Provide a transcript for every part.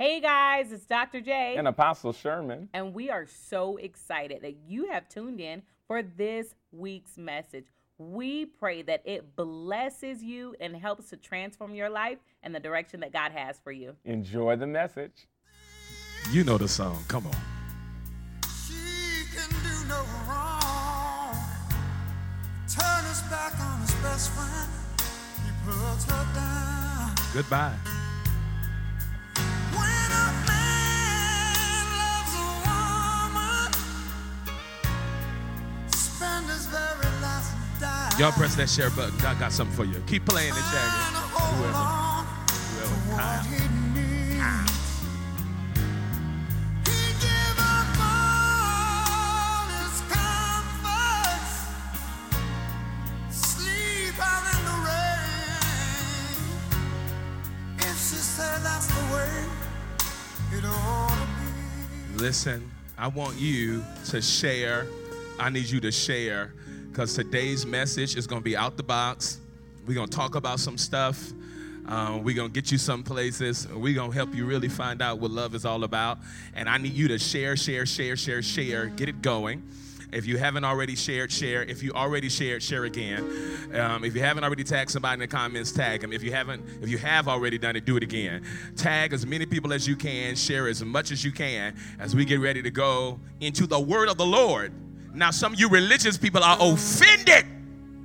Hey guys, it's Dr. J. And Apostle Sherman. And we are so excited that you have tuned in for this week's message. We pray that it blesses you and helps to transform your life and the direction that God has for you. Enjoy the message. You know the song. Come on. She can do no wrong. Turn his back on his best friend. He puts her down. Goodbye. Y'all press that share button. God got something for you. Keep playing it, Trying to Jagger. Whoever. Whoever. to Kyle. he needs. He give up all his comforts, sleep out in the rain. If she said that's the way it ought to be. Listen, I want you to share. I need you to share because today's message is going to be out the box. We're going to talk about some stuff. Um, we're going to get you some places. We're going to help you really find out what love is all about. And I need you to share, share, share, share, share. Get it going. If you haven't already shared, share. If you already shared, share again. Um, if you haven't already tagged somebody in the comments, tag them. If you haven't, if you have already done it, do it again. Tag as many people as you can. Share as much as you can as we get ready to go into the word of the Lord. Now, some of you religious people are offended,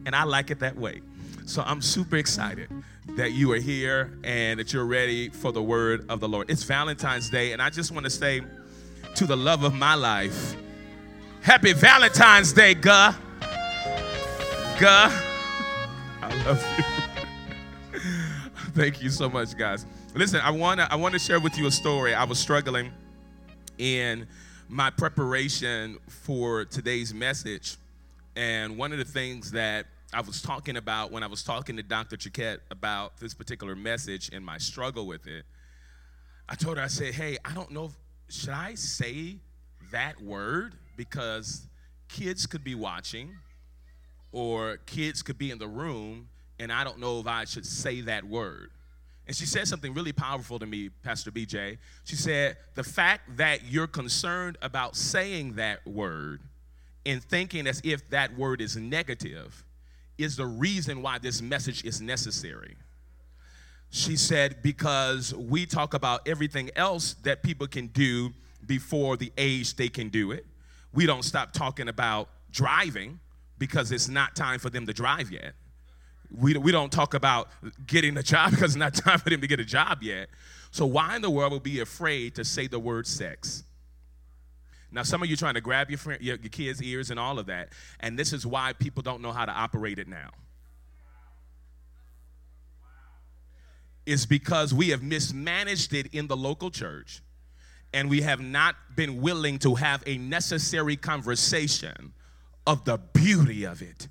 and I like it that way. So I'm super excited that you are here and that you're ready for the word of the Lord. It's Valentine's Day, and I just want to say to the love of my life, Happy Valentine's Day, Guh. Guh. I love you. Thank you so much, guys. Listen, I want to I want to share with you a story. I was struggling in my preparation for today's message, and one of the things that I was talking about when I was talking to Dr. Chiquette about this particular message and my struggle with it, I told her, I said, hey, I don't know, if, should I say that word? Because kids could be watching or kids could be in the room, and I don't know if I should say that word. And she said something really powerful to me, Pastor BJ. She said, The fact that you're concerned about saying that word and thinking as if that word is negative is the reason why this message is necessary. She said, Because we talk about everything else that people can do before the age they can do it. We don't stop talking about driving because it's not time for them to drive yet. We, we don't talk about getting a job because it's not time for them to get a job yet. So, why in the world would be afraid to say the word sex? Now, some of you trying to grab your, friend, your, your kids' ears and all of that, and this is why people don't know how to operate it now. It's because we have mismanaged it in the local church, and we have not been willing to have a necessary conversation of the beauty of it.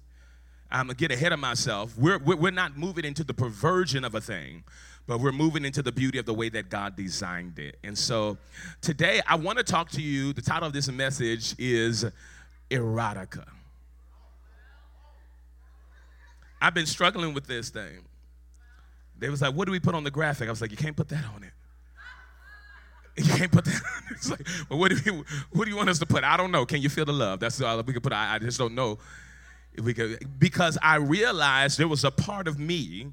I'm gonna get ahead of myself. We're, we're, not moving into the perversion of a thing, but we're moving into the beauty of the way that God designed it. And so today I wanna talk to you. The title of this message is Erotica. I've been struggling with this thing. They was like, what do we put on the graphic? I was like, you can't put that on it. You can't put that. On. It. It's like, well, what do you what do you want us to put? I don't know. Can you feel the love? That's all we can put. I, I just don't know. If we could, because I realized there was a part of me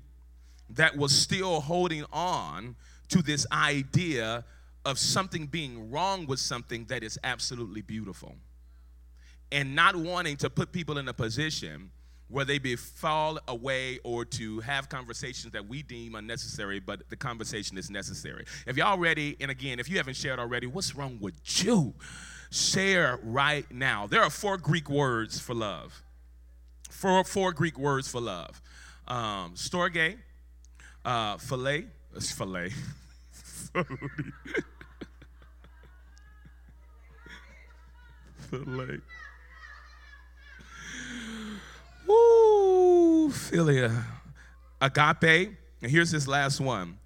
that was still holding on to this idea of something being wrong with something that is absolutely beautiful, and not wanting to put people in a position where they be fall away or to have conversations that we deem unnecessary, but the conversation is necessary. If y'all ready, and again, if you haven't shared already, what's wrong with you? Share right now. There are four Greek words for love. Four, four Greek words for love. Um, storge, uh, filet, it's filet. filet. Woo, philia. Agape. And here's this last one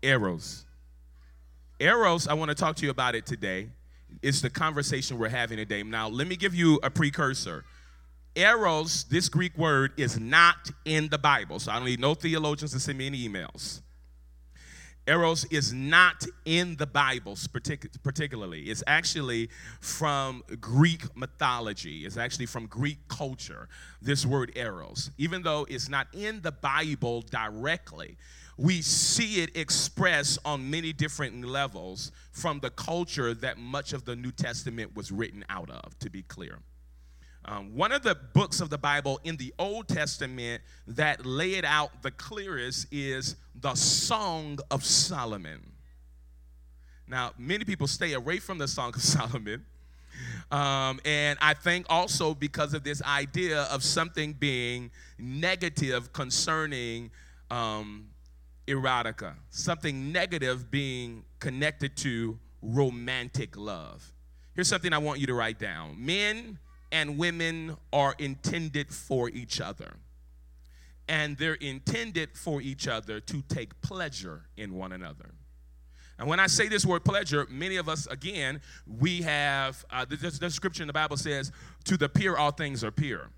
eros. Eros, I want to talk to you about it today. It's the conversation we're having today. Now, let me give you a precursor. Eros, this Greek word, is not in the Bible. So I don't need no theologians to send me any emails. Eros is not in the Bible partic- particularly. It's actually from Greek mythology. It's actually from Greek culture, this word Eros. Even though it's not in the Bible directly, we see it expressed on many different levels from the culture that much of the New Testament was written out of, to be clear. Um, one of the books of the Bible in the Old Testament that lay it out the clearest is the Song of Solomon. Now, many people stay away from the Song of Solomon. Um, and I think also because of this idea of something being negative concerning um, erotica, something negative being connected to romantic love. Here's something I want you to write down men and women are intended for each other. And they're intended for each other to take pleasure in one another. And when I say this word pleasure, many of us, again, we have, uh, the, the scripture in the Bible says, to the pure, all things are pure.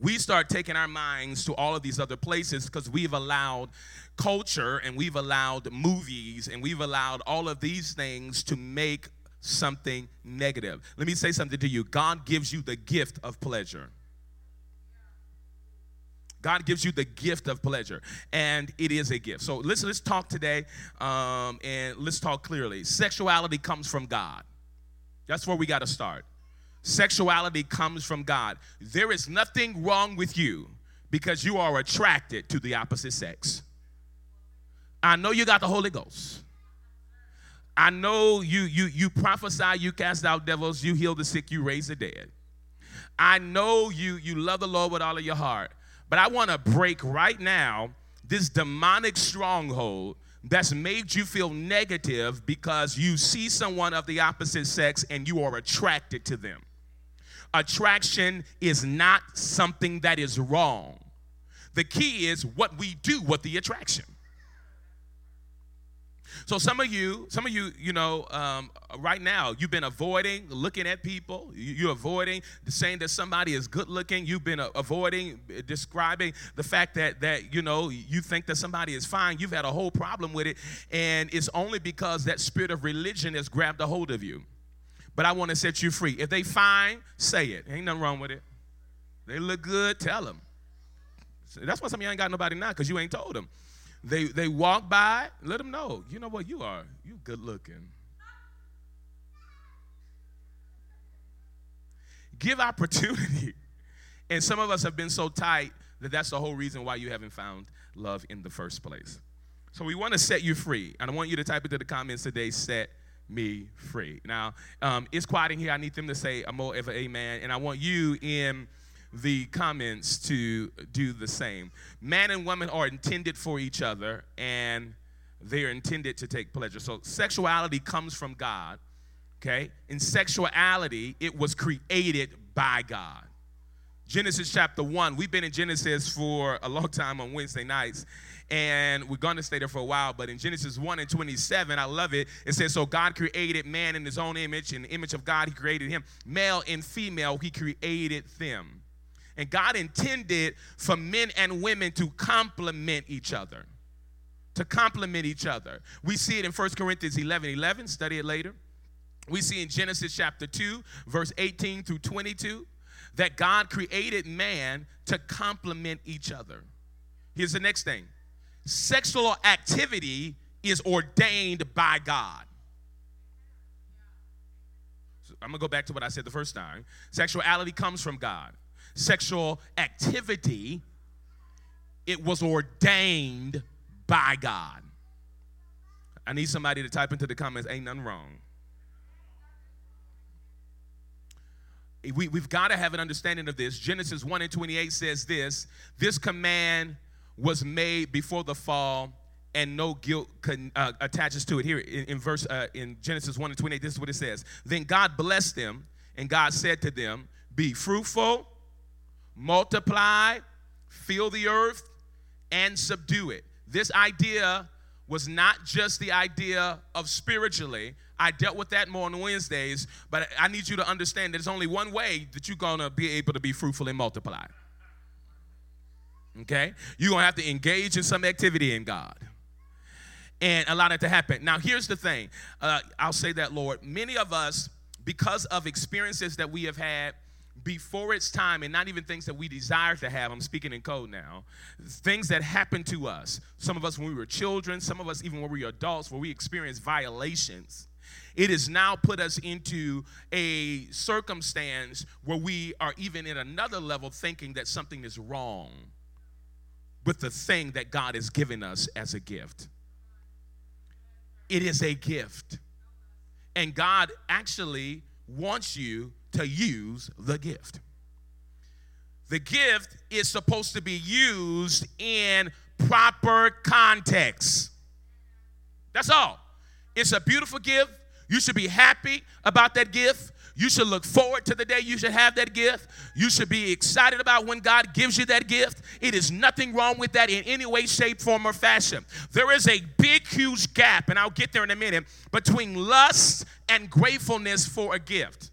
We start taking our minds to all of these other places because we've allowed culture and we've allowed movies and we've allowed all of these things to make something negative. Let me say something to you God gives you the gift of pleasure. God gives you the gift of pleasure, and it is a gift. So let's let's talk today, um, and let's talk clearly. Sexuality comes from God. That's where we got to start. Sexuality comes from God. There is nothing wrong with you because you are attracted to the opposite sex. I know you got the Holy Ghost. I know you you you prophesy, you cast out devils, you heal the sick, you raise the dead. I know you you love the Lord with all of your heart. But I want to break right now this demonic stronghold that's made you feel negative because you see someone of the opposite sex and you are attracted to them. Attraction is not something that is wrong. The key is what we do with the attraction. So some of you, some of you, you know, um, right now, you've been avoiding looking at people. You're avoiding saying that somebody is good looking. You've been avoiding uh, describing the fact that that you know you think that somebody is fine. You've had a whole problem with it, and it's only because that spirit of religion has grabbed a hold of you. But I want to set you free. If they fine, say it. Ain't nothing wrong with it. They look good, tell them. That's why some of you ain't got nobody now, because you ain't told them. They they walk by, let them know, you know what, you are, you good looking. Give opportunity. And some of us have been so tight that that's the whole reason why you haven't found love in the first place. So we want to set you free. And I want you to type into the comments today, set me free. Now, um, it's quiet in here. I need them to say a more of an amen. And I want you in the comments to do the same. Man and woman are intended for each other and they are intended to take pleasure. So sexuality comes from God, okay? In sexuality, it was created by God. Genesis chapter 1, we've been in Genesis for a long time on Wednesday nights, and we're going to stay there for a while. But in Genesis 1 and 27, I love it. It says, So God created man in his own image. In the image of God, he created him. Male and female, he created them. And God intended for men and women to complement each other. To complement each other. We see it in 1 Corinthians 11 11, study it later. We see in Genesis chapter 2, verse 18 through 22, that God created man to complement each other. Here's the next thing sexual activity is ordained by God. So I'm gonna go back to what I said the first time. Sexuality comes from God sexual activity, it was ordained by God. I need somebody to type into the comments, ain't nothing wrong. We, we've got to have an understanding of this. Genesis 1 and 28 says this this command was made before the fall and no guilt con, uh, attaches to it here in, in verse uh, in genesis 1 and 28 this is what it says then god blessed them and god said to them be fruitful multiply, fill the earth, and subdue it. This idea was not just the idea of spiritually. I dealt with that more on Wednesdays, but I need you to understand that there's only one way that you're gonna be able to be fruitful and multiply. Okay? You're gonna have to engage in some activity in God. and allow that to happen. Now, here's the thing uh, I'll say that, Lord. Many of us, because of experiences that we have had, before its time and not even things that we desire to have. I'm speaking in code now. Things that happened to us. Some of us when we were children, some of us even when we were adults, where we experienced violations. It has now put us into a circumstance where we are even in another level thinking that something is wrong with the thing that God has given us as a gift. It is a gift. And God actually wants you to use the gift. The gift is supposed to be used in proper context. That's all. It's a beautiful gift. You should be happy about that gift. You should look forward to the day you should have that gift. You should be excited about when God gives you that gift. It is nothing wrong with that in any way, shape, form, or fashion. There is a big, huge gap, and I'll get there in a minute, between lust and gratefulness for a gift.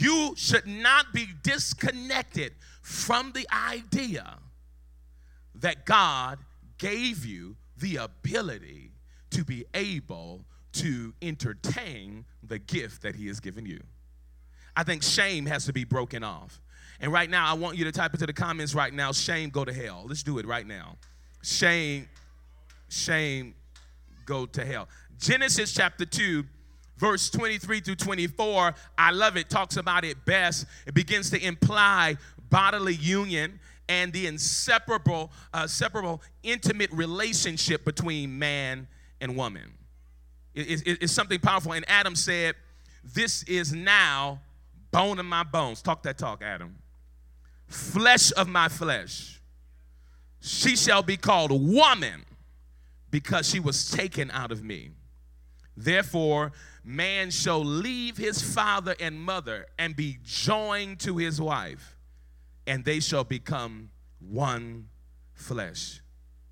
You should not be disconnected from the idea that God gave you the ability to be able to entertain the gift that He has given you. I think shame has to be broken off. And right now, I want you to type into the comments right now shame, go to hell. Let's do it right now. Shame, shame, go to hell. Genesis chapter 2 verse 23 through 24, I love it, talks about it best. It begins to imply bodily union and the inseparable, uh, separable, intimate relationship between man and woman. It, it, it's something powerful. And Adam said, This is now bone of my bones. Talk that talk, Adam. Flesh of my flesh. She shall be called woman because she was taken out of me. Therefore, man shall leave his father and mother and be joined to his wife, and they shall become one flesh.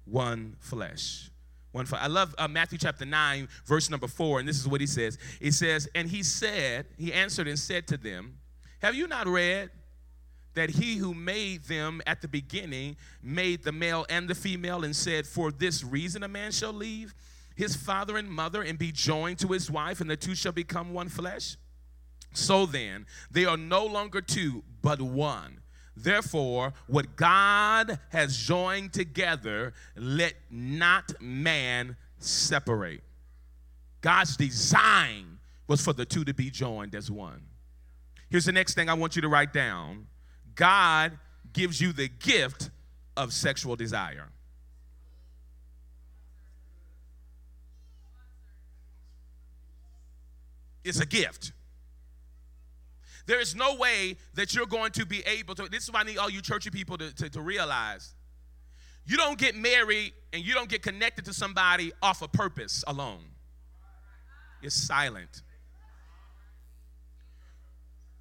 One flesh. One flesh. I love uh, Matthew chapter 9, verse number 4, and this is what he says. He says, And he said, He answered and said to them, Have you not read? that he who made them at the beginning made the male and the female and said, For this reason a man shall leave his father and mother and be joined to his wife, and the two shall become one flesh? So then, they are no longer two, but one. Therefore, what God has joined together, let not man separate. God's design was for the two to be joined as one. Here's the next thing I want you to write down God gives you the gift of sexual desire. Is a gift. There is no way that you're going to be able to. This is why I need all you churchy people to, to, to realize. You don't get married and you don't get connected to somebody off of purpose alone. It's silent.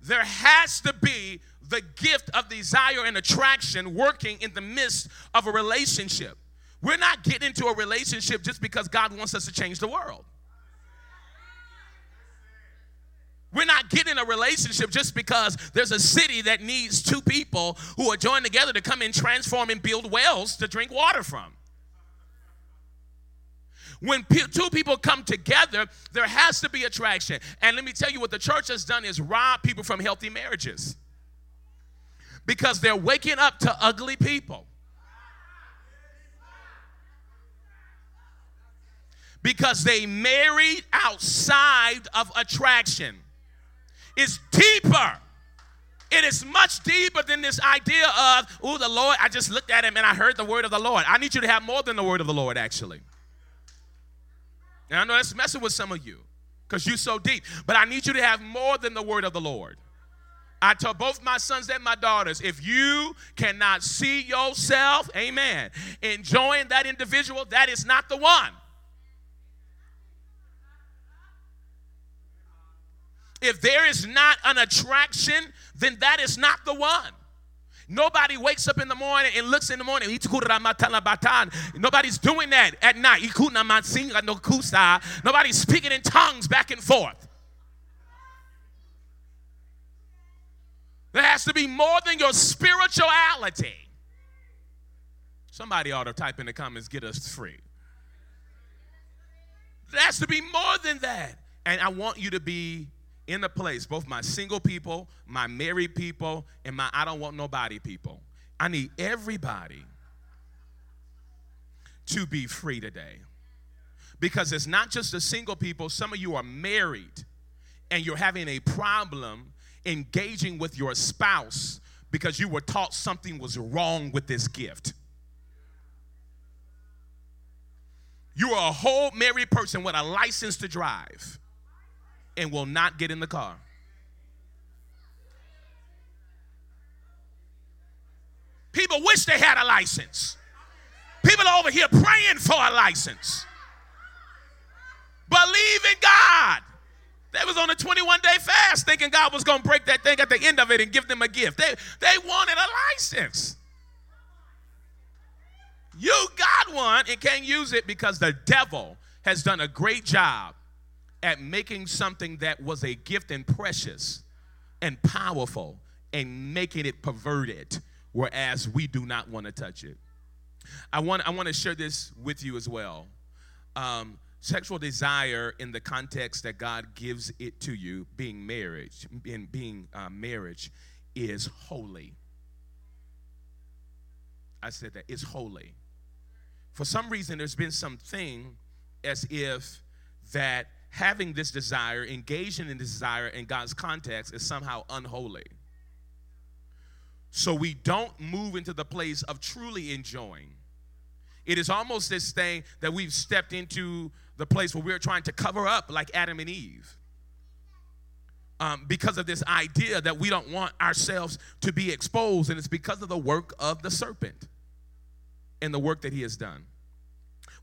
There has to be the gift of desire and attraction working in the midst of a relationship. We're not getting into a relationship just because God wants us to change the world. We're not getting a relationship just because there's a city that needs two people who are joined together to come and transform and build wells to drink water from. When two people come together, there has to be attraction. And let me tell you what the church has done is rob people from healthy marriages because they're waking up to ugly people. Because they married outside of attraction is deeper. It is much deeper than this idea of, oh, the Lord, I just looked at him and I heard the word of the Lord. I need you to have more than the word of the Lord, actually. And I know that's messing with some of you because you're so deep, but I need you to have more than the word of the Lord. I tell both my sons and my daughters if you cannot see yourself, amen, enjoying that individual, that is not the one. If there is not an attraction, then that is not the one. Nobody wakes up in the morning and looks in the morning. Nobody's doing that at night. Nobody's speaking in tongues back and forth. There has to be more than your spirituality. Somebody ought to type in the comments, get us free. There has to be more than that. And I want you to be in a place, both my single people, my married people, and my I don't want nobody people. I need everybody to be free today. Because it's not just the single people, some of you are married and you're having a problem engaging with your spouse because you were taught something was wrong with this gift. You are a whole married person with a license to drive and will not get in the car. People wish they had a license. People are over here praying for a license. Believe in God. They was on a 21 day fast thinking God was going to break that thing at the end of it and give them a gift. They, they wanted a license. You got one and can't use it because the devil has done a great job at making something that was a gift and precious and powerful and making it perverted, whereas we do not want to touch it. I want, I want to share this with you as well. Um, sexual desire in the context that God gives it to you, being marriage, being, being uh, marriage, is holy. I said that it's holy. For some reason, there's been something as if that having this desire, engaging in this desire in God's context, is somehow unholy. So we don't move into the place of truly enjoying. It is almost this thing that we've stepped into the place where we're trying to cover up like Adam and Eve. Um, because of this idea that we don't want ourselves to be exposed, and it's because of the work of the serpent and the work that he has done.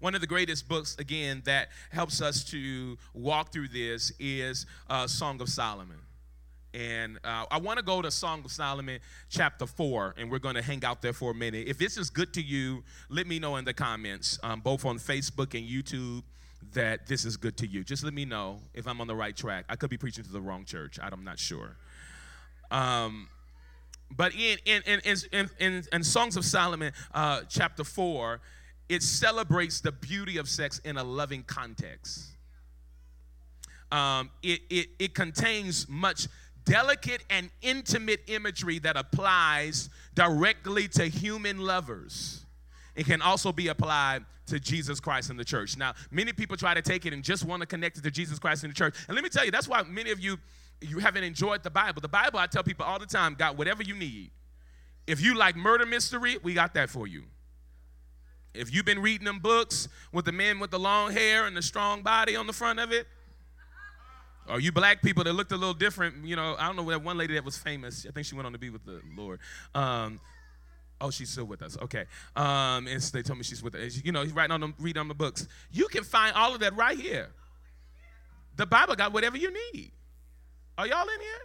One of the greatest books, again, that helps us to walk through this is uh, Song of Solomon. And uh, I want to go to Song of Solomon, chapter 4, and we're going to hang out there for a minute. If this is good to you, let me know in the comments, um, both on Facebook and YouTube, that this is good to you. Just let me know if I'm on the right track. I could be preaching to the wrong church, I'm not sure. Um, but in, in, in, in, in, in Songs of Solomon, uh, chapter 4, it celebrates the beauty of sex in a loving context. Um, it, it, it contains much delicate and intimate imagery that applies directly to human lovers. It can also be applied to Jesus Christ in the church. Now, many people try to take it and just want to connect it to Jesus Christ in the church. And let me tell you, that's why many of you you haven't enjoyed the Bible. The Bible, I tell people all the time, got whatever you need. If you like murder mystery, we got that for you. If you've been reading them books with the men with the long hair and the strong body on the front of it, or you black people that looked a little different, you know, I don't know that one lady that was famous. I think she went on to be with the Lord. Um, oh, she's still with us. Okay. Um, and they told me she's with us. You know, he's writing on them, reading on the books. You can find all of that right here. The Bible got whatever you need. Are y'all in here?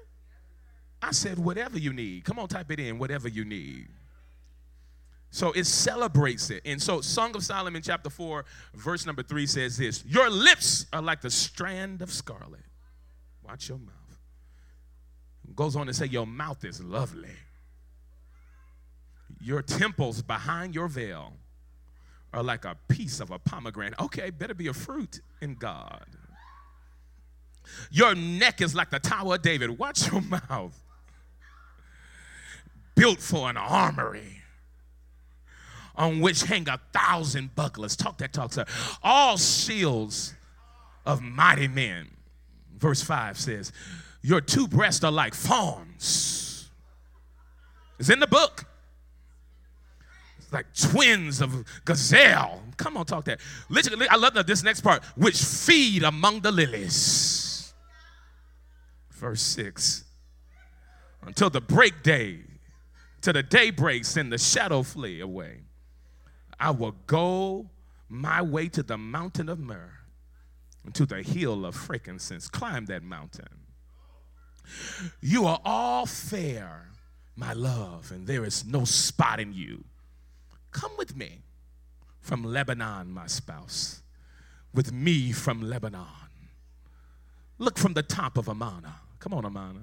I said, whatever you need. Come on, type it in, whatever you need. So it celebrates it. And so Song of Solomon chapter 4 verse number 3 says this, "Your lips are like the strand of scarlet." Watch your mouth. Goes on to say your mouth is lovely. Your temples behind your veil are like a piece of a pomegranate. Okay, better be a fruit in God. Your neck is like the Tower of David. Watch your mouth. Built for an armory on which hang a thousand bucklers. Talk that talk, sir. All shields of mighty men. Verse 5 says, Your two breasts are like fawns. It's in the book. It's like twins of gazelle. Come on, talk that. Literally, I love this next part, which feed among the lilies. Verse 6. Until the break day, till the day breaks and the shadow flee away. I will go my way to the mountain of myrrh and to the hill of frankincense. Climb that mountain. You are all fair, my love, and there is no spot in you. Come with me from Lebanon, my spouse, with me from Lebanon. Look from the top of Amana. Come on, Amana.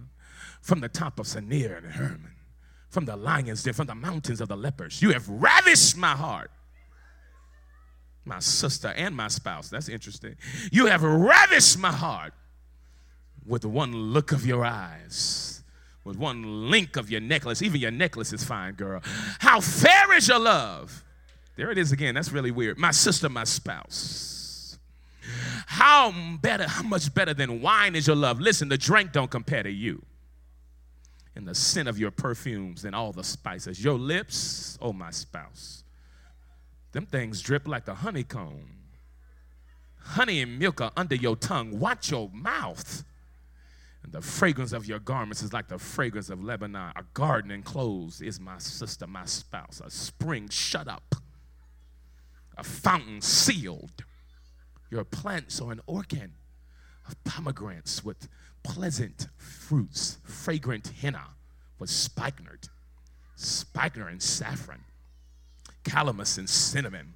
From the top of Senir and Hermon from the lions den, from the mountains of the lepers. You have ravished my heart. My sister and my spouse. That's interesting. You have ravished my heart with one look of your eyes, with one link of your necklace. Even your necklace is fine, girl. How fair is your love? There it is again. That's really weird. My sister, my spouse. How better, how much better than wine is your love? Listen, the drink don't compare to you. And the scent of your perfumes and all the spices. Your lips, oh my spouse. Them things drip like a honeycomb. Honey and milk are under your tongue. Watch your mouth. And the fragrance of your garments is like the fragrance of Lebanon. A garden enclosed is my sister, my spouse. A spring shut up. A fountain sealed. Your plants are an organ of pomegranates with pleasant fruits, fragrant henna with spikenard, spikenard and saffron, calamus and cinnamon,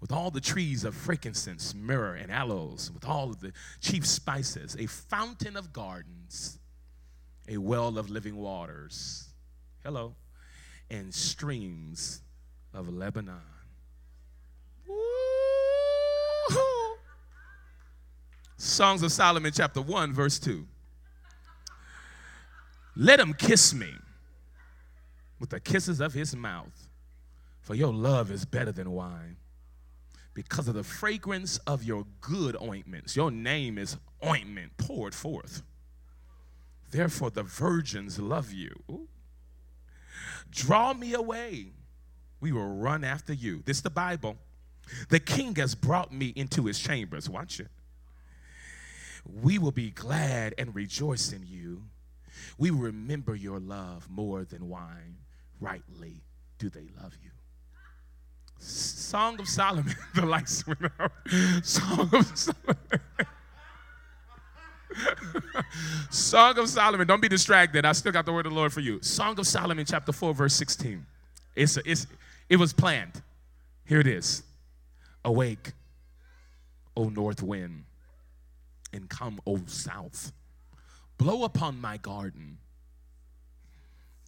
with all the trees of frankincense, myrrh, and aloes, with all of the chief spices, a fountain of gardens, a well of living waters. Hello. And streams of Lebanon. Woo-hoo. Songs of Solomon, chapter 1, verse 2. Let him kiss me with the kisses of his mouth, for your love is better than wine. Because of the fragrance of your good ointments, your name is ointment poured forth. Therefore, the virgins love you. Draw me away. We will run after you. This is the Bible. The king has brought me into his chambers. Watch it. We will be glad and rejoice in you. We remember your love more than wine. Rightly do they love you. Song of Solomon. the lights went out. Song of Solomon. Song of Solomon. Don't be distracted. I still got the word of the Lord for you. Song of Solomon, chapter 4, verse 16. It's, a, it's, it was planned. Here it is. Awake, O north wind, and come, O south. Blow upon my garden,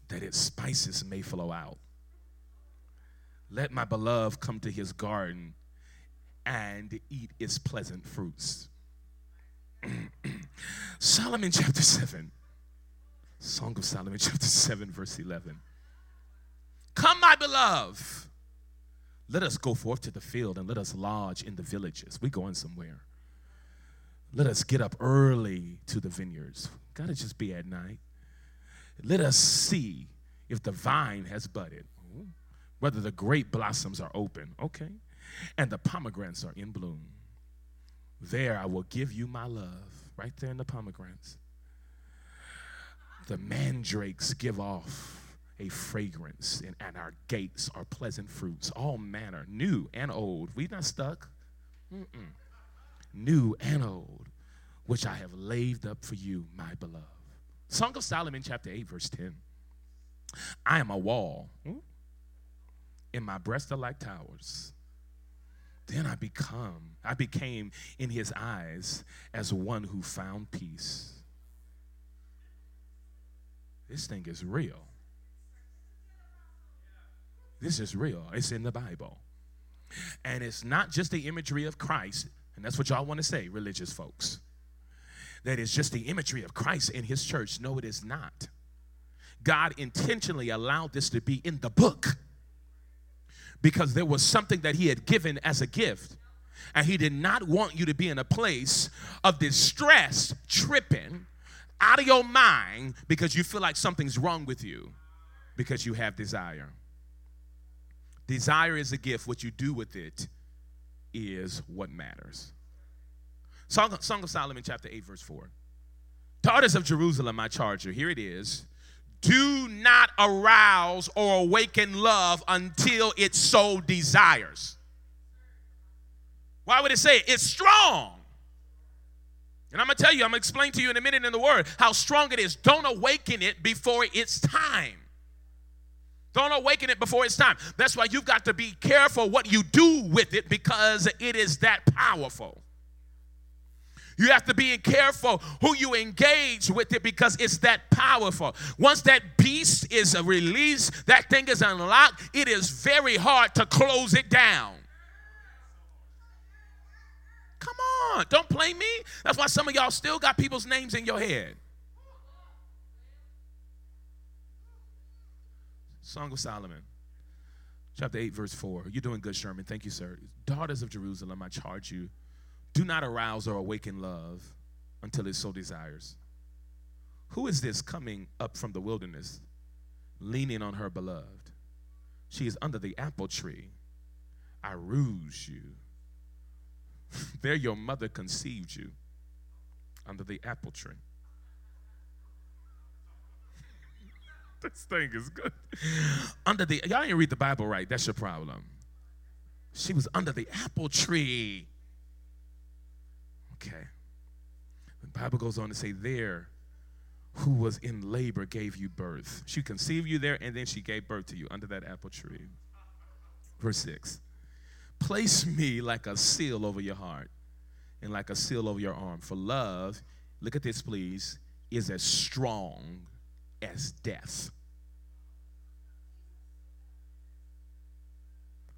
that its spices may flow out. Let my beloved come to his garden and eat its pleasant fruits. Solomon chapter 7. Song of Solomon chapter 7, verse 11. Come, my beloved. Let us go forth to the field and let us lodge in the villages. We're going somewhere. Let us get up early to the vineyards. Gotta just be at night. Let us see if the vine has budded, whether the grape blossoms are open, okay, and the pomegranates are in bloom. There I will give you my love, right there in the pomegranates. The mandrakes give off a fragrance, and, and our gates are pleasant fruits, all manner, new and old. We not stuck. Mm-mm. New and old, which I have laid up for you, my beloved. Song of Solomon, chapter 8, verse 10. I am a wall, hmm? And my breasts are like towers. Then I become, I became in his eyes as one who found peace. This thing is real. This is real. It's in the Bible. And it's not just the imagery of Christ, and that's what y'all want to say, religious folks. That is just the imagery of Christ in his church. No, it is not. God intentionally allowed this to be in the book because there was something that he had given as a gift. And he did not want you to be in a place of distress, tripping out of your mind because you feel like something's wrong with you because you have desire. Desire is a gift. What you do with it is what matters. Song, Song of Solomon, chapter 8, verse 4. Daughters of Jerusalem, my charger, here it is. Do not arouse or awaken love until its soul desires. Why would it say it? It's strong. And I'm going to tell you, I'm going to explain to you in a minute in the word how strong it is. Don't awaken it before it's time. Don't awaken it before it's time. That's why you've got to be careful what you do with it because it is that powerful. You have to be careful who you engage with it because it's that powerful. Once that beast is released, that thing is unlocked, it is very hard to close it down. Come on, don't play me. That's why some of y'all still got people's names in your head. Song of Solomon, chapter 8, verse 4. You're doing good, Sherman. Thank you, sir. Daughters of Jerusalem, I charge you, do not arouse or awaken love until it so desires. Who is this coming up from the wilderness, leaning on her beloved? She is under the apple tree. I ruse you. there your mother conceived you under the apple tree. this thing is good. Under the, y'all ain't read the Bible right. That's your problem. She was under the apple tree. Okay. The Bible goes on to say, there who was in labor gave you birth. She conceived you there and then she gave birth to you under that apple tree. Verse 6 Place me like a seal over your heart and like a seal over your arm. For love, look at this, please, is as strong as death.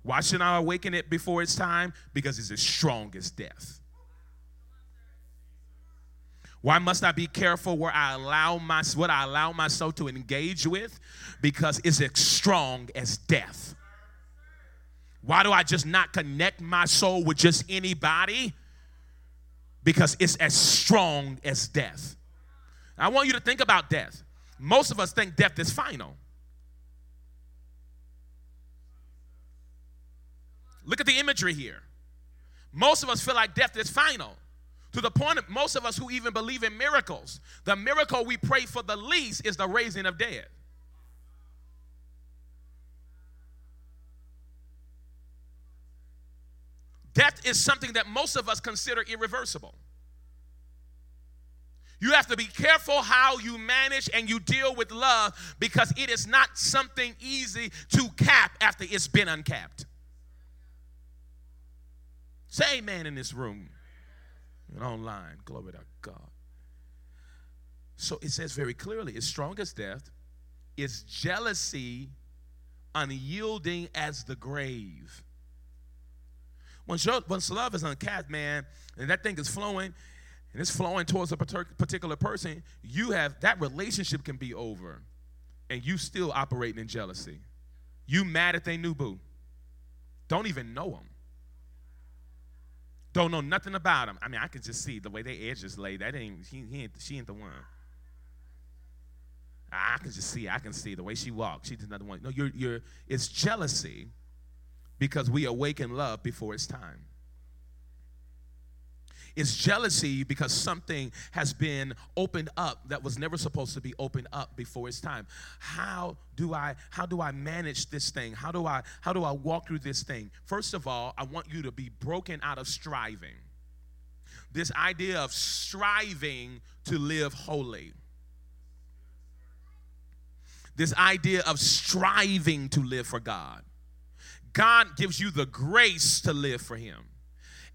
Why should I awaken it before it's time? Because it's as strong as death. Why must I be careful where I allow my what I allow my soul to engage with? Because it's as strong as death. Why do I just not connect my soul with just anybody? Because it's as strong as death. I want you to think about death. Most of us think death is final. Look at the imagery here. Most of us feel like death is final. To the point of most of us who even believe in miracles, the miracle we pray for the least is the raising of dead. Death is something that most of us consider irreversible. You have to be careful how you manage and you deal with love because it is not something easy to cap after it's been uncapped. Say amen in this room and online. Glory to God. So it says very clearly it's strong as death, it's jealousy, unyielding as the grave. Once, your, once love is uncapped, man, and that thing is flowing, and it's flowing towards a particular person, you have that relationship can be over, and you still operating in jealousy. You mad at they new boo. Don't even know them. Don't know nothing about him. I mean, I can just see the way their edges lay. That ain't he, he ain't she ain't the one. I can just see. I can see the way she walks. She's another one. No, you're you're. It's jealousy because we awaken love before it's time. It's jealousy because something has been opened up that was never supposed to be opened up before it's time. How do I how do I manage this thing? How do I how do I walk through this thing? First of all, I want you to be broken out of striving. This idea of striving to live holy. This idea of striving to live for God. God gives you the grace to live for Him.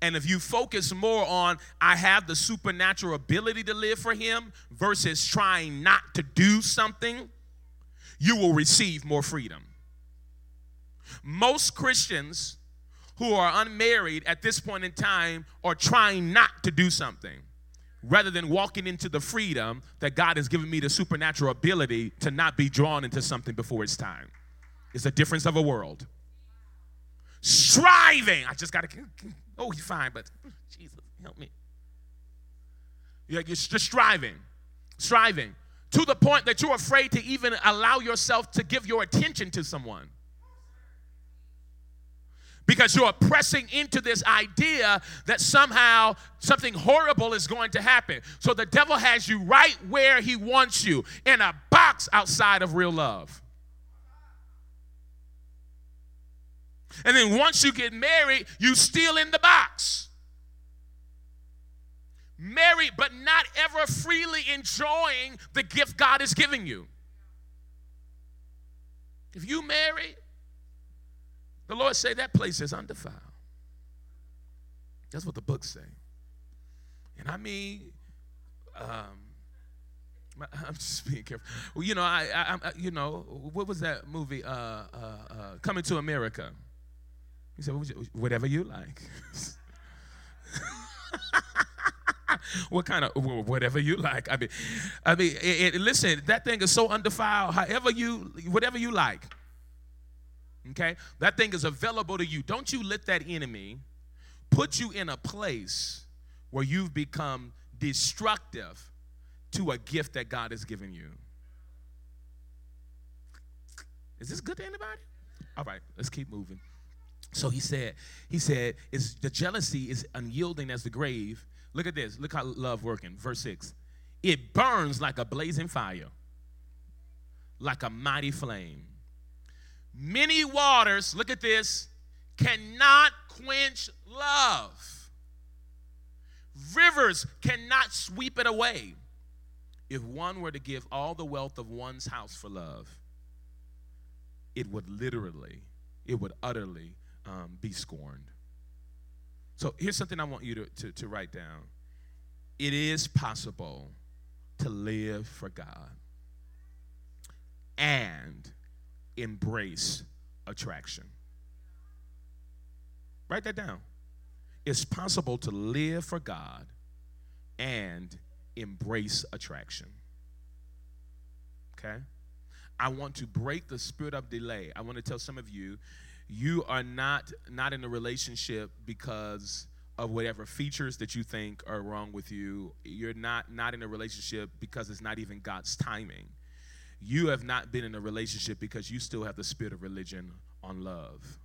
And if you focus more on, I have the supernatural ability to live for Him versus trying not to do something, you will receive more freedom. Most Christians who are unmarried at this point in time are trying not to do something rather than walking into the freedom that God has given me the supernatural ability to not be drawn into something before it's time. It's a difference of a world striving. I just got to, oh, he's fine, but Jesus, help me. You're just striving, striving to the point that you're afraid to even allow yourself to give your attention to someone. Because you're pressing into this idea that somehow something horrible is going to happen. So the devil has you right where he wants you in a box outside of real love. And then once you get married, you still in the box. Married, but not ever freely enjoying the gift God is giving you. If you marry, the Lord say that place is undefiled. That's what the books say. And I mean, um, I'm just being careful. Well, you know, I, I, I, you know, what was that movie? Uh, uh, uh, Coming to America. He said, "Whatever you like." what kind of whatever you like? I mean, I mean, it, it, listen, that thing is so undefiled. However you, whatever you like. Okay, that thing is available to you. Don't you let that enemy put you in a place where you've become destructive to a gift that God has given you. Is this good to anybody? All right, let's keep moving. So he said, he said, is the jealousy is unyielding as the grave. Look at this. Look how love working. Verse 6. It burns like a blazing fire, like a mighty flame. Many waters, look at this, cannot quench love. Rivers cannot sweep it away. If one were to give all the wealth of one's house for love, it would literally, it would utterly um, be scorned. So here's something I want you to, to, to write down it is possible to live for God and embrace attraction. Write that down. It's possible to live for God and embrace attraction. Okay? I want to break the spirit of delay. I want to tell some of you you are not not in a relationship because of whatever features that you think are wrong with you. You're not not in a relationship because it's not even God's timing. You have not been in a relationship because you still have the spirit of religion on love.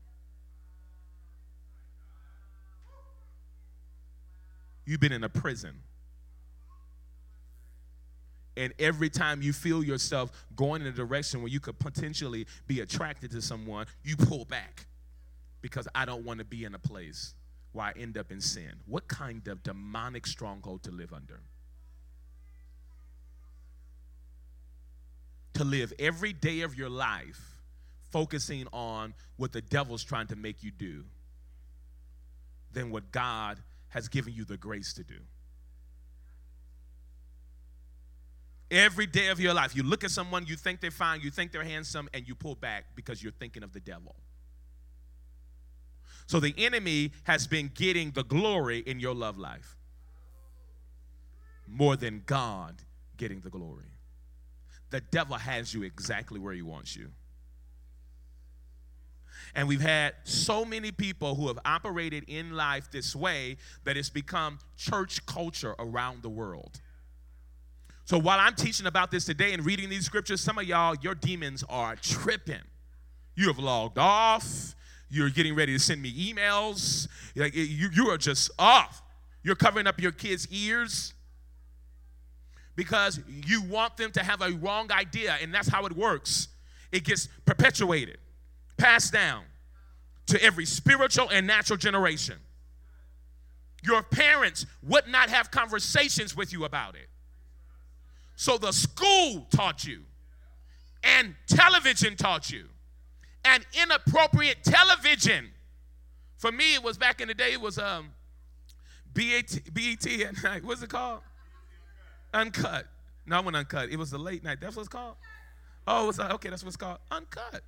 You've been in a prison. And every time you feel yourself going in a direction where you could potentially be attracted to someone, you pull back because I don't want to be in a place where I end up in sin. What kind of demonic stronghold to live under? To live every day of your life focusing on what the devil's trying to make you do than what God has given you the grace to do. Every day of your life, you look at someone, you think they're fine, you think they're handsome, and you pull back because you're thinking of the devil. So the enemy has been getting the glory in your love life more than God getting the glory. The devil has you exactly where he wants you. And we've had so many people who have operated in life this way that it's become church culture around the world. So while I'm teaching about this today and reading these scriptures, some of y'all, your demons are tripping. You have logged off. You're getting ready to send me emails. Like you, you are just off. You're covering up your kids' ears because you want them to have a wrong idea, and that's how it works. It gets perpetuated passed down to every spiritual and natural generation. Your parents would not have conversations with you about it. So the school taught you, and television taught you, and inappropriate television. For me, it was back in the day, it was um, BET, BET at night. What's it called? Uncut. No, I went uncut. It was the late night. That's what it's called? Oh, it's okay, that's what it's called. Uncut.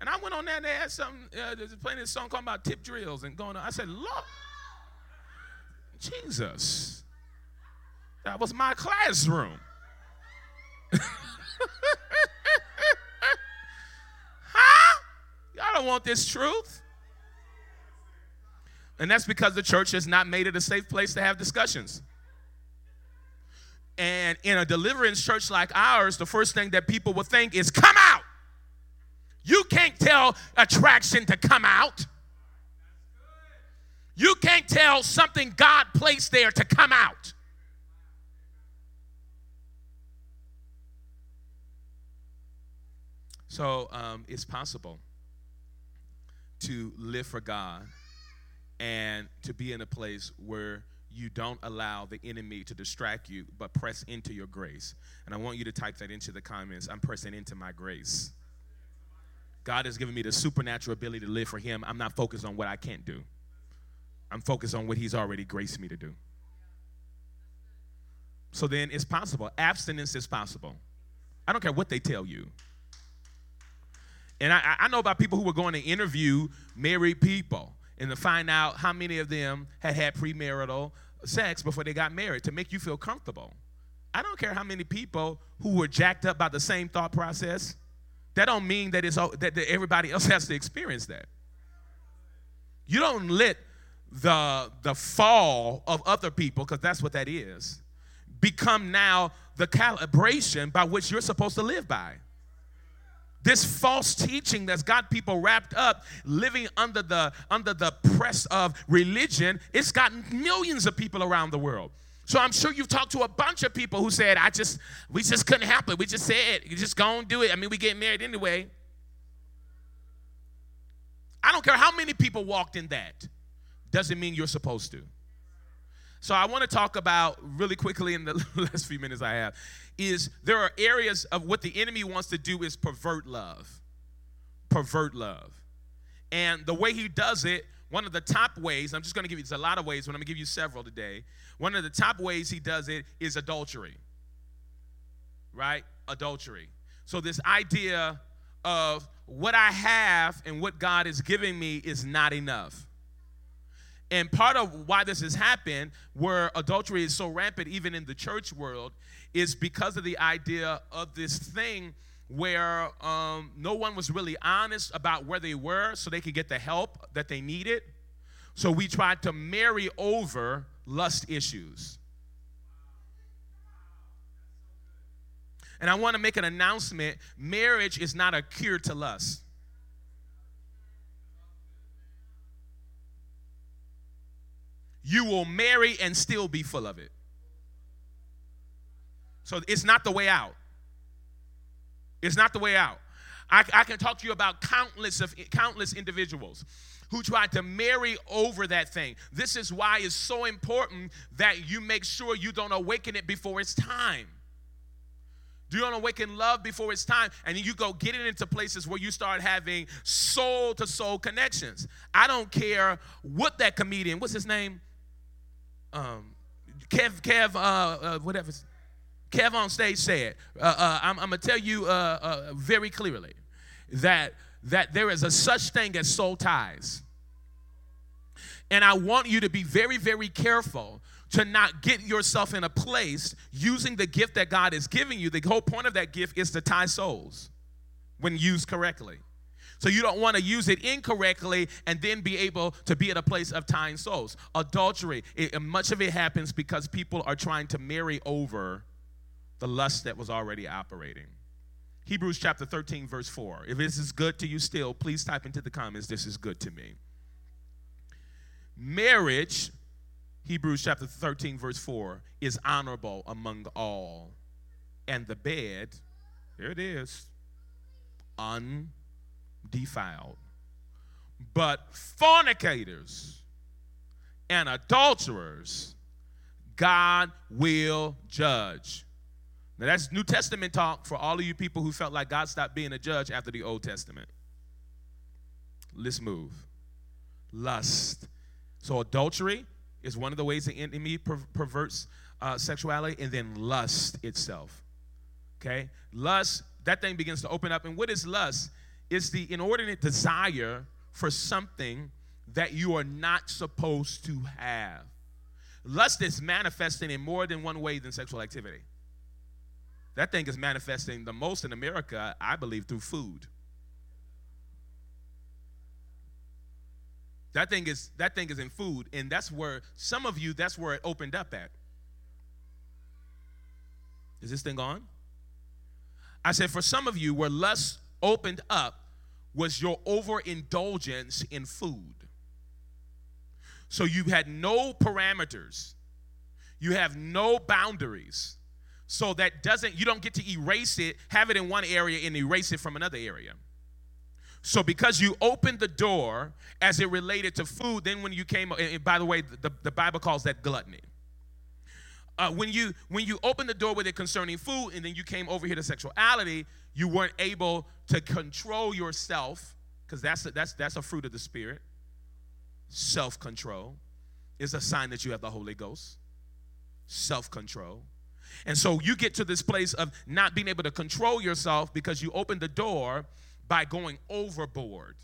And I went on there and they had something, uh, playing this song called about tip drills and going on. I said, Look, Jesus, that was my classroom. huh? Y'all don't want this truth. And that's because the church has not made it a safe place to have discussions. And in a deliverance church like ours, the first thing that people will think is, Come out. You can't tell attraction to come out. You can't tell something God placed there to come out. So um, it's possible to live for God and to be in a place where you don't allow the enemy to distract you, but press into your grace. And I want you to type that into the comments. I'm pressing into my grace. God has given me the supernatural ability to live for Him. I'm not focused on what I can't do, I'm focused on what He's already graced me to do. So then it's possible. Abstinence is possible. I don't care what they tell you. And I, I know about people who were going to interview married people and to find out how many of them had had premarital sex before they got married to make you feel comfortable. I don't care how many people who were jacked up by the same thought process. That don't mean that it's that, that everybody else has to experience that. You don't let the the fall of other people, because that's what that is, become now the calibration by which you're supposed to live by. This false teaching that's got people wrapped up living under the under the press of religion, it's gotten millions of people around the world. So I'm sure you've talked to a bunch of people who said, I just, we just couldn't help it. We just said, you just go and do it. I mean, we get married anyway. I don't care how many people walked in that. Doesn't mean you're supposed to. So I want to talk about really quickly in the last few minutes I have is there are areas of what the enemy wants to do is pervert love. Pervert love. And the way he does it, one of the top ways, I'm just going to give you, there's a lot of ways, but I'm going to give you several today. One of the top ways he does it is adultery. Right? Adultery. So this idea of what I have and what God is giving me is not enough. And part of why this has happened, where adultery is so rampant, even in the church world, is because of the idea of this thing where um, no one was really honest about where they were so they could get the help that they needed. So we tried to marry over lust issues. And I want to make an announcement marriage is not a cure to lust. You will marry and still be full of it. So it's not the way out. It's not the way out. I, I, can talk to you about countless of countless individuals who tried to marry over that thing. This is why it's so important that you make sure you don't awaken it before it's time. Do you awaken love before it's time? And you go get it into places where you start having soul to soul connections. I don't care what that comedian, what's his name? Um, Kev, Kev, uh, uh, whatever, Kev on stage said, uh, uh I'm, I'm, gonna tell you uh, uh, very clearly that that there is a such thing as soul ties, and I want you to be very, very careful to not get yourself in a place using the gift that God is giving you. The whole point of that gift is to tie souls when used correctly. So you don't want to use it incorrectly and then be able to be at a place of tying souls. Adultery, it, much of it happens because people are trying to marry over the lust that was already operating. Hebrews chapter 13, verse 4. If this is good to you still, please type into the comments, this is good to me. Marriage, Hebrews chapter 13, verse 4, is honorable among all. And the bed, there it is, un defiled. But fornicators and adulterers, God will judge. Now, that's New Testament talk for all of you people who felt like God stopped being a judge after the Old Testament. Let's move. Lust. So, adultery is one of the ways the enemy per- perverts uh, sexuality, and then lust itself. Okay? Lust, that thing begins to open up. And what is lust? Is the inordinate desire for something that you are not supposed to have. Lust is manifesting in more than one way than sexual activity. That thing is manifesting the most in America, I believe, through food. That thing is that thing is in food, and that's where some of you that's where it opened up at. Is this thing on? I said for some of you where lust opened up was your overindulgence in food. So you had no parameters, you have no boundaries. So that doesn't, you don't get to erase it, have it in one area and erase it from another area. So because you opened the door as it related to food, then when you came, and by the way, the, the Bible calls that gluttony. Uh, when you when you opened the door with it concerning food, and then you came over here to sexuality, you weren't able to control yourself, because that's a, that's that's a fruit of the spirit. Self-control is a sign that you have the Holy Ghost. Self-control. And so you get to this place of not being able to control yourself because you open the door by going overboard,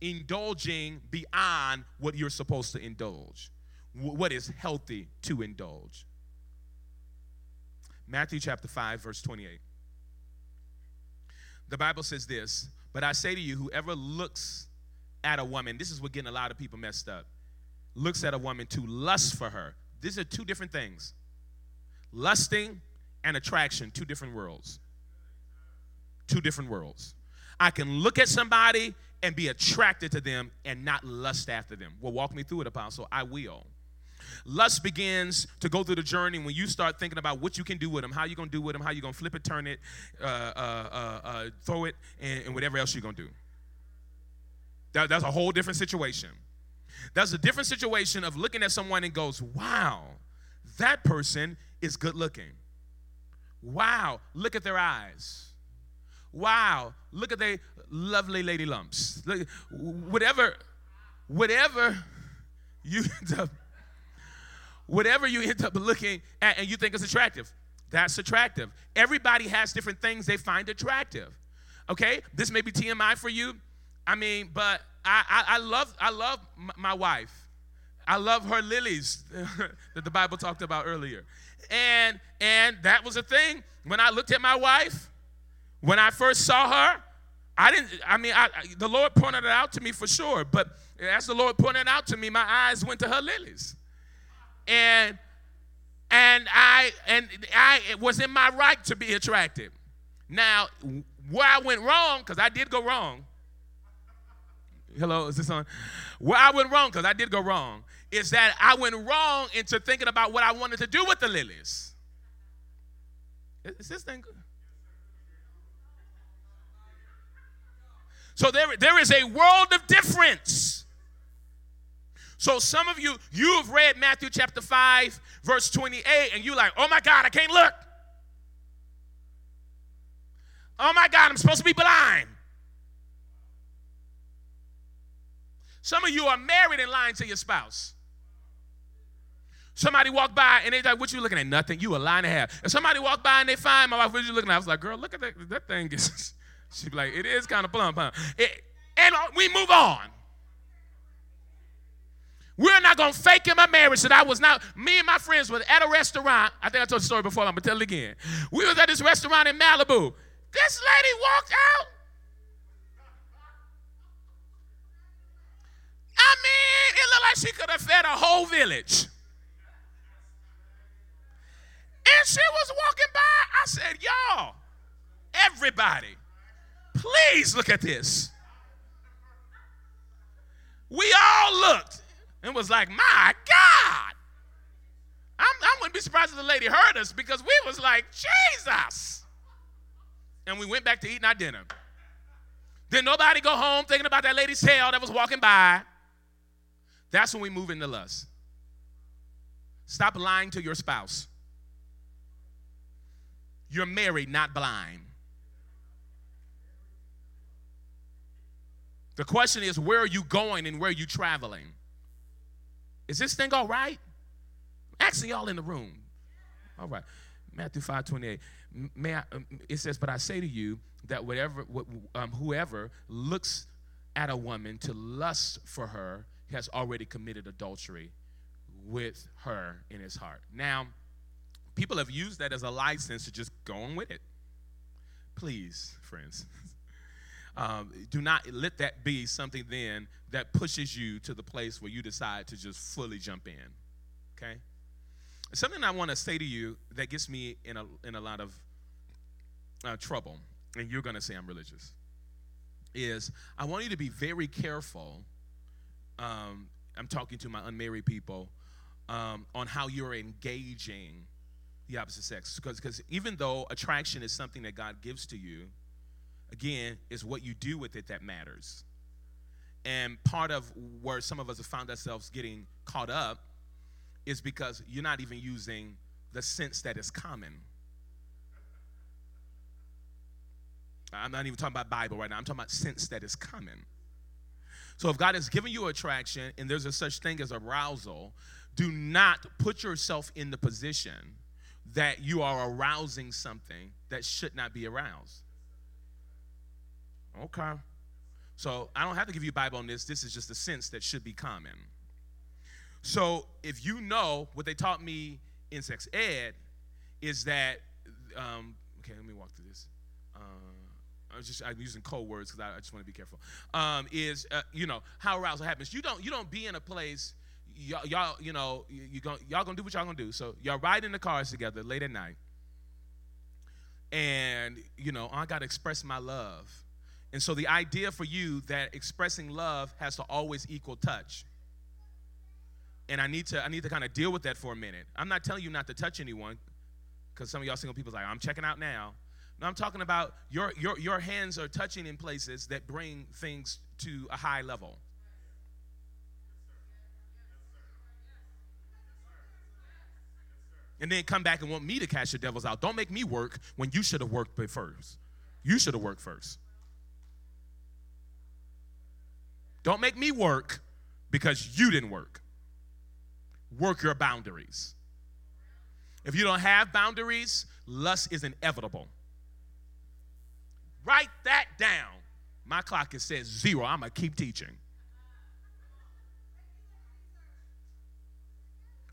indulging beyond what you're supposed to indulge, what is healthy to indulge. Matthew chapter 5, verse 28. The Bible says this, but I say to you, whoever looks at a woman, this is what getting a lot of people messed up, looks at a woman to lust for her. These are two different things. Lusting and attraction, two different worlds. Two different worlds. I can look at somebody and be attracted to them and not lust after them. Well, walk me through it, Apostle. I will. Lust begins to go through the journey when you start thinking about what you can do with them, how you're going to do with them, how you're going to flip it, turn it, uh, uh, uh, uh, throw it, and, and, whatever else you're going to do. That, that's a whole different situation. That's a different situation of looking at someone and goes, wow, that person is good looking. Wow, look at their eyes. Wow, look at their lovely lady lumps. Look, whatever, whatever you end up, whatever you end up looking at and you think is attractive, that's attractive. Everybody has different things they find attractive. Okay, this may be TMI for you. I mean, but I, I, I love I love my wife. I love her lilies that the Bible talked about earlier. And and that was a thing when I looked at my wife when I first saw her, I didn't, I mean, I, the Lord pointed it out to me for sure, but as the Lord pointed it out to me, my eyes went to her lilies. And and I and I was in my right to be attracted. Now, where I went wrong, because I did go wrong. Hello, is this on? Where I went wrong, because I did go wrong, is that I went wrong into thinking about what I wanted to do with the lilies. Is this thing good? So there, there is a world of difference. So some of you, you have read Matthew chapter 5, verse 28, and you're like, oh my God, I can't look. Oh my God, I'm supposed to be blind. Some of you are married and lying to your spouse. Somebody walked by and they like, what you looking at? Nothing. You a lie and a half. And somebody walked by and they find my wife, what you looking at? I was like, girl, look at that. That thing is She'd be like, it is kind of plump, huh? It, and we move on. We're not gonna fake in my marriage that I was not. Me and my friends were at a restaurant. I think I told the story before. I'm gonna tell it again. We was at this restaurant in Malibu. This lady walked out. I mean, it looked like she could have fed a whole village. And she was walking by. I said, y'all, everybody, Please look at this. We all looked and was like, my God. I'm, I wouldn't be surprised if the lady heard us because we was like, Jesus. And we went back to eating our dinner. Did nobody go home thinking about that lady's tail that was walking by? That's when we move into lust. Stop lying to your spouse. You're married, not blind. The question is, where are you going and where are you traveling? Is this thing all right? Actually, y'all in the room. All right. Matthew 5 28. May I, um, it says, But I say to you that whatever, um, whoever looks at a woman to lust for her has already committed adultery with her in his heart. Now, people have used that as a license to just go on with it. Please, friends. Um, do not let that be something then that pushes you to the place where you decide to just fully jump in. Okay? Something I want to say to you that gets me in a, in a lot of uh, trouble, and you're going to say I'm religious, is I want you to be very careful. Um, I'm talking to my unmarried people um, on how you're engaging the opposite sex. Because even though attraction is something that God gives to you, again, is what you do with it that matters. And part of where some of us have found ourselves getting caught up is because you're not even using the sense that is common. I'm not even talking about Bible right now. I'm talking about sense that is common. So if God has given you attraction and there's a such thing as arousal, do not put yourself in the position that you are arousing something that should not be aroused. Okay. So I don't have to give you a Bible on this. This is just a sense that should be common. So if you know what they taught me in sex ed is that, um, okay, let me walk through this. Uh, I was just I'm using code words because I, I, just want to be careful. Um, is uh, you know how arousal happens. You don't you don't be in a place. Y'all, y'all you know you going y'all gonna do what y'all gonna do. So y'all ride in the cars together late at night, and you know I gotta express my love, and so the idea for you that expressing love has to always equal touch and I need to I need to kind of deal with that for a minute. I'm not telling you not to touch anyone, because some of y'all single people like I'm checking out now. No, I'm talking about your your your hands are touching in places that bring things to a high level. And then come back and want me to cast your devils out. Don't make me work when you should have worked first. You should have worked first. Don't make me work because you didn't work work your boundaries. If you don't have boundaries, lust is inevitable. Write that down. My clock it says zero. I'm gonna keep teaching.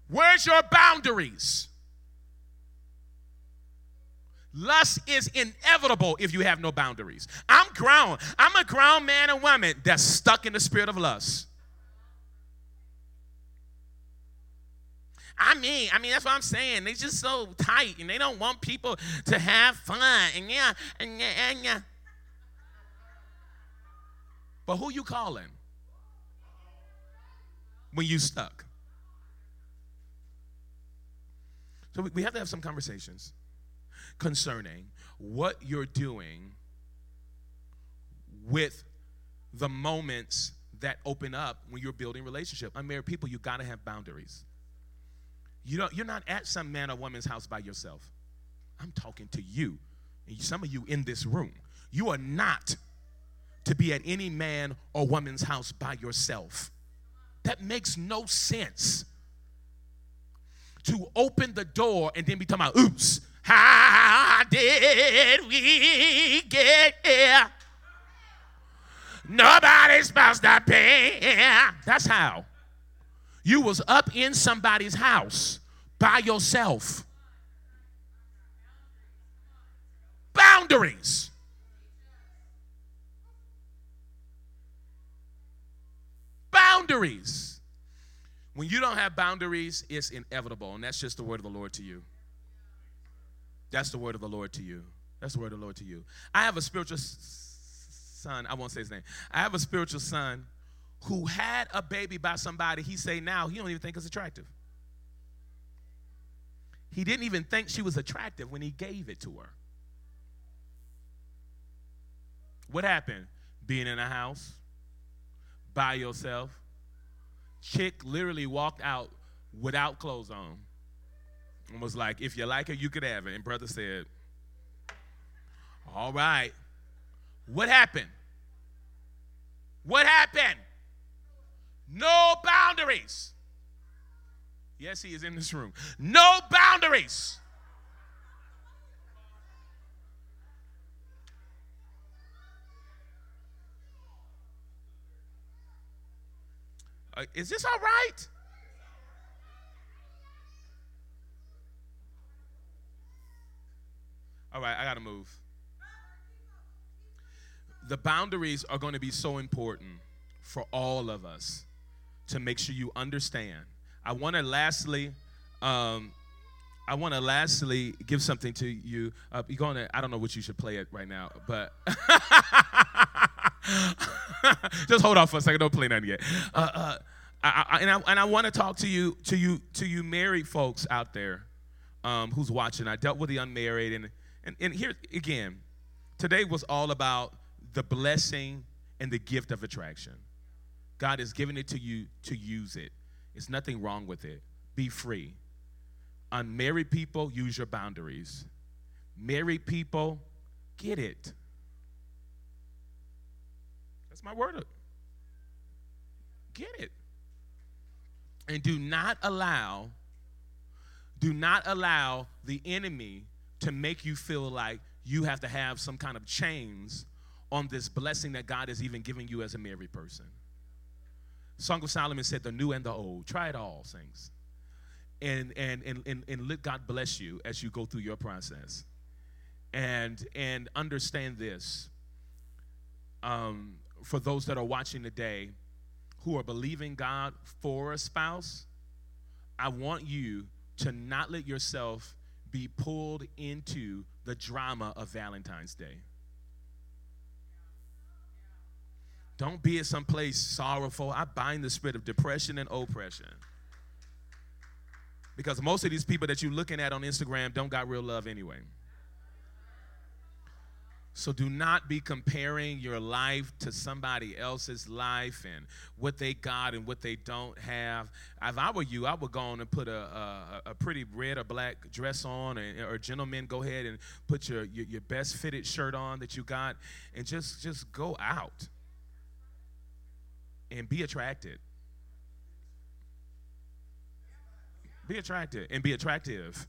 Where's your boundaries? Lust is inevitable if you have no boundaries. I'm grown. I'm a grown man and woman that's stuck in the spirit of lust. I mean, I mean, that's what I'm saying. They're just so tight and they don't want people to have fun. And yeah, and yeah, and yeah. But who you calling when you stuck? So we have to have some conversations concerning what you're doing with the moments that open up when you're building relationship. Unmarried people, you got to have boundaries. You don't, you're not at some man or woman's house by yourself. I'm talking to you. And some of you in this room, you are not to be at any man or woman's house by yourself. That makes no sense. To open the door and then be talking about, oops, how did we get here? Nobody's supposed to be That's how. You was up in somebody's house by yourself. Boundaries. Boundaries. When you don't have boundaries, it's inevitable. And that's just the word of the Lord to you. That's the word of the Lord to you. That's the word of the Lord to you. I have a spiritual son. I won't say his name. I have a spiritual son who had a baby by somebody he say now he don't even think is attractive. He didn't even think she was attractive when he gave it to her. What happened? Being in a house by yourself. Chick literally walked out without clothes on and was like, if you like her, you could have it. And brother said, all right. What happened? What happened? No boundaries. Yes, he is in this room. No boundaries. Uh, is this all right? All right, I got to move. The boundaries are going to be so important for all of us to make sure you understand. I want to lastly, um, I want to lastly give something to you. Uh, you're going to, I don't know what you should play it right now, but just hold on for a second. Don't play nothing yet. Uh, uh, I, I, and I, and I want to talk to you, to you, to you married folks out there um, who's watching. I dealt with the unmarried, and, and, and here again, today was all about the blessing and the gift of attraction. God has given it to you to use it. There's nothing wrong with it. Be free. Unmarried people, use your boundaries. Married people, get it. That's my word. Get it. And do not allow Do not allow the enemy to make you feel like you have to have some kind of chains on this blessing that God is even giving you as a married person. Song of Solomon said, The new and the old. Try it all, saints. And, and, and, and, and let God bless you as you go through your process. And, and understand this um, for those that are watching today who are believing God for a spouse, I want you to not let yourself be pulled into the drama of Valentine's Day. Don't be at some place sorrowful. I bind the spirit of depression and oppression. Because most of these people that you're looking at on Instagram don't got real love anyway. So do not be comparing your life to somebody else's life and what they got and what they don't have. If I were you, I would go on and put a, a, a pretty red or black dress on, and, or gentlemen, go ahead and put your, your, your best fitted shirt on that you got, and just just go out and be attracted. Be attracted and be attractive.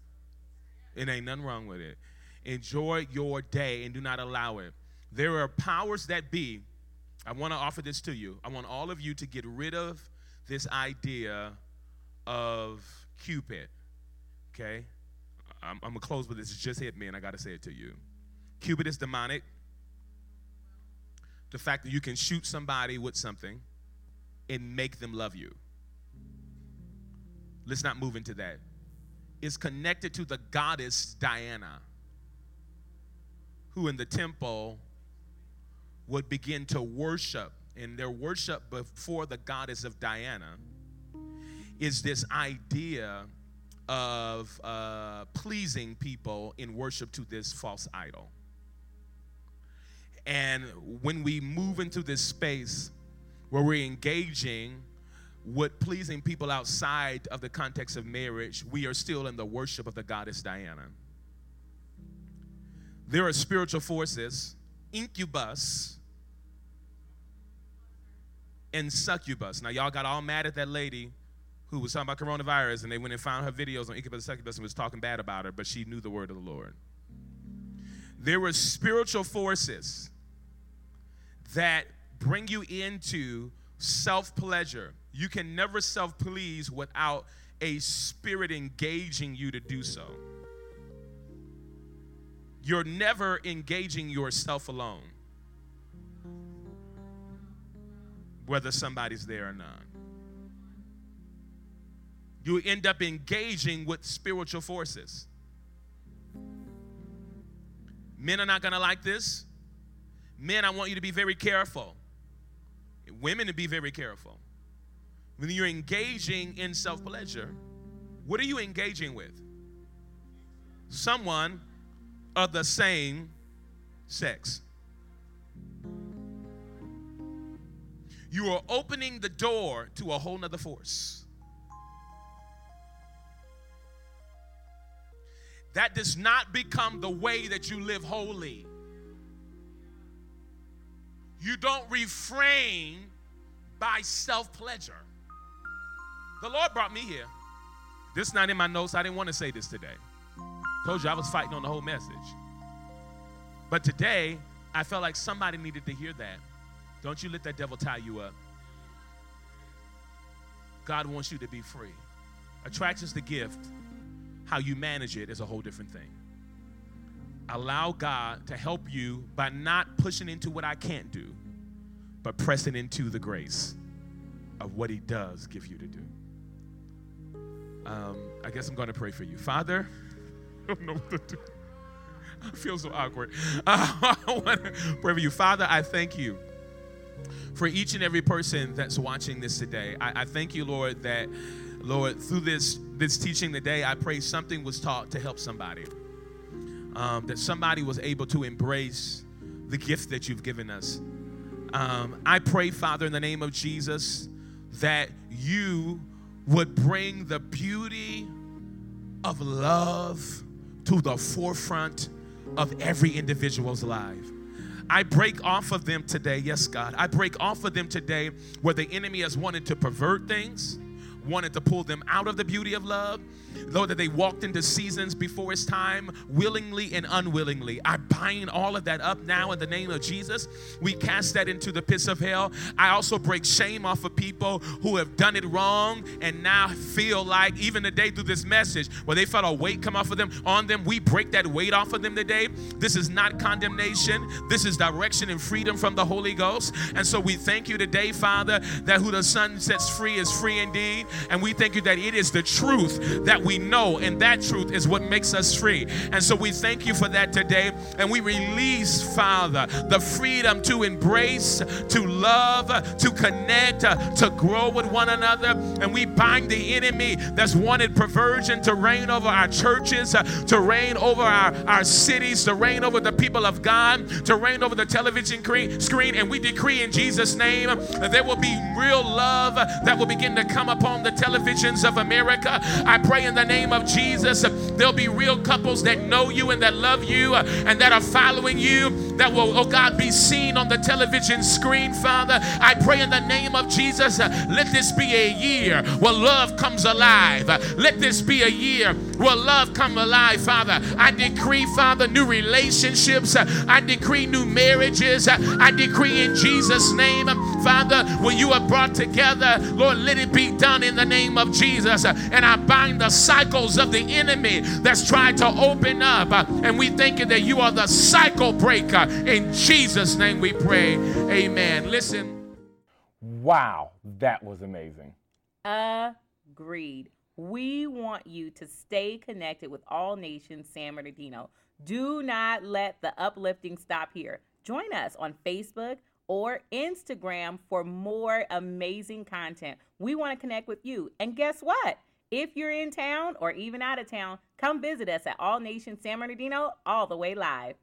It ain't nothing wrong with it. Enjoy your day and do not allow it. There are powers that be. I want to offer this to you. I want all of you to get rid of this idea of Cupid. Okay? I'm, I'm going to close with this. It just hit me, and I got to say it to you. Cupid is demonic. The fact that you can shoot somebody with something and make them love you. Let's not move into that. It's connected to the goddess Diana, who in the temple would begin to worship. And their worship before the goddess of Diana is this idea of uh, pleasing people in worship to this false idol. And when we move into this space where we're engaging with pleasing people outside of the context of marriage, we are still in the worship of the goddess Diana. There are spiritual forces, incubus and succubus. Now, y'all got all mad at that lady who was talking about coronavirus, and they went and found her videos on incubus and succubus and was talking bad about her, but she knew the word of the Lord. There were spiritual forces that bring you into self pleasure. You can never self please without a spirit engaging you to do so. You're never engaging yourself alone, whether somebody's there or not. You end up engaging with spiritual forces. Men are not going to like this. Men, I want you to be very careful women to be very careful. When you're engaging in self pleasure, what are you engaging with? Someone of the same sex. You are opening the door to a whole nother force. That does not become the way that you live holy you don't refrain by self pleasure. The Lord brought me here. This is not in my notes. I didn't want to say this today. Told you I was fighting on the whole message. But today, I felt like somebody needed to hear that. Don't you let that devil tie you up. God wants you to be free. Attraction's the gift. How you manage it is a whole different thing allow God to help you by not pushing into what I can't do, but pressing into the grace of what He does give you to do. Um, I guess I'm going to pray for you. Father, don't know what to do. I feel so awkward. Uh, I want to pray for you. Father, I thank you for each and every person that's watching this today. I, I thank you, Lord, that, Lord, through this, this teaching today, I pray something was taught to help somebody um, that somebody was able to embrace the gift that you've given us. Um, I pray, Father, in the name of Jesus, that you would bring the beauty of love to the forefront of every individual's life. I break off of them today, yes, God. I break off of them today where the enemy has wanted to pervert things, wanted to pull them out of the beauty of love. Lord, that they walked into seasons before it's time, willingly and unwillingly. I bind all of that up now in the name of Jesus. We cast that into the pits of hell. I also break shame off of people who have done it wrong and now feel like, even today through this message, where they felt a weight come off of them, on them, we break that weight off of them today. This is not condemnation, this is direction and freedom from the Holy Ghost. And so we thank you today, Father, that who the Son sets free is free indeed. And we thank you that it is the truth that we know, and that truth is what makes us free. And so we thank you for that today. And we release, Father, the freedom to embrace, to love, to connect, to grow with one another. And we bind the enemy that's wanted perversion to reign over our churches, to reign over our, our cities, to reign over the people of God, to reign over the television screen. And we decree in Jesus' name that there will be real love that will begin to come upon the televisions of America. I pray in the name of Jesus, there'll be real couples that know you and that love you uh, and that are following you, that will, oh God, be seen on the television screen, Father. I pray in the name of Jesus, uh, let this be a year where love comes alive. Uh, let this be a year where love come alive, Father. I decree, Father, new relationships. I decree new marriages. I decree in Jesus' name, Father, when you are brought together, Lord, let it be done in the name of Jesus. And I bind the cycles of the enemy that's trying to open up. And we thank you that you are the cycle breaker. In Jesus' name we pray. Amen. Listen. Wow, that was amazing. Agreed. We want you to stay connected with All Nations San Bernardino. Do not let the uplifting stop here. Join us on Facebook or Instagram for more amazing content. We want to connect with you. And guess what? If you're in town or even out of town, come visit us at All Nations San Bernardino all the way live.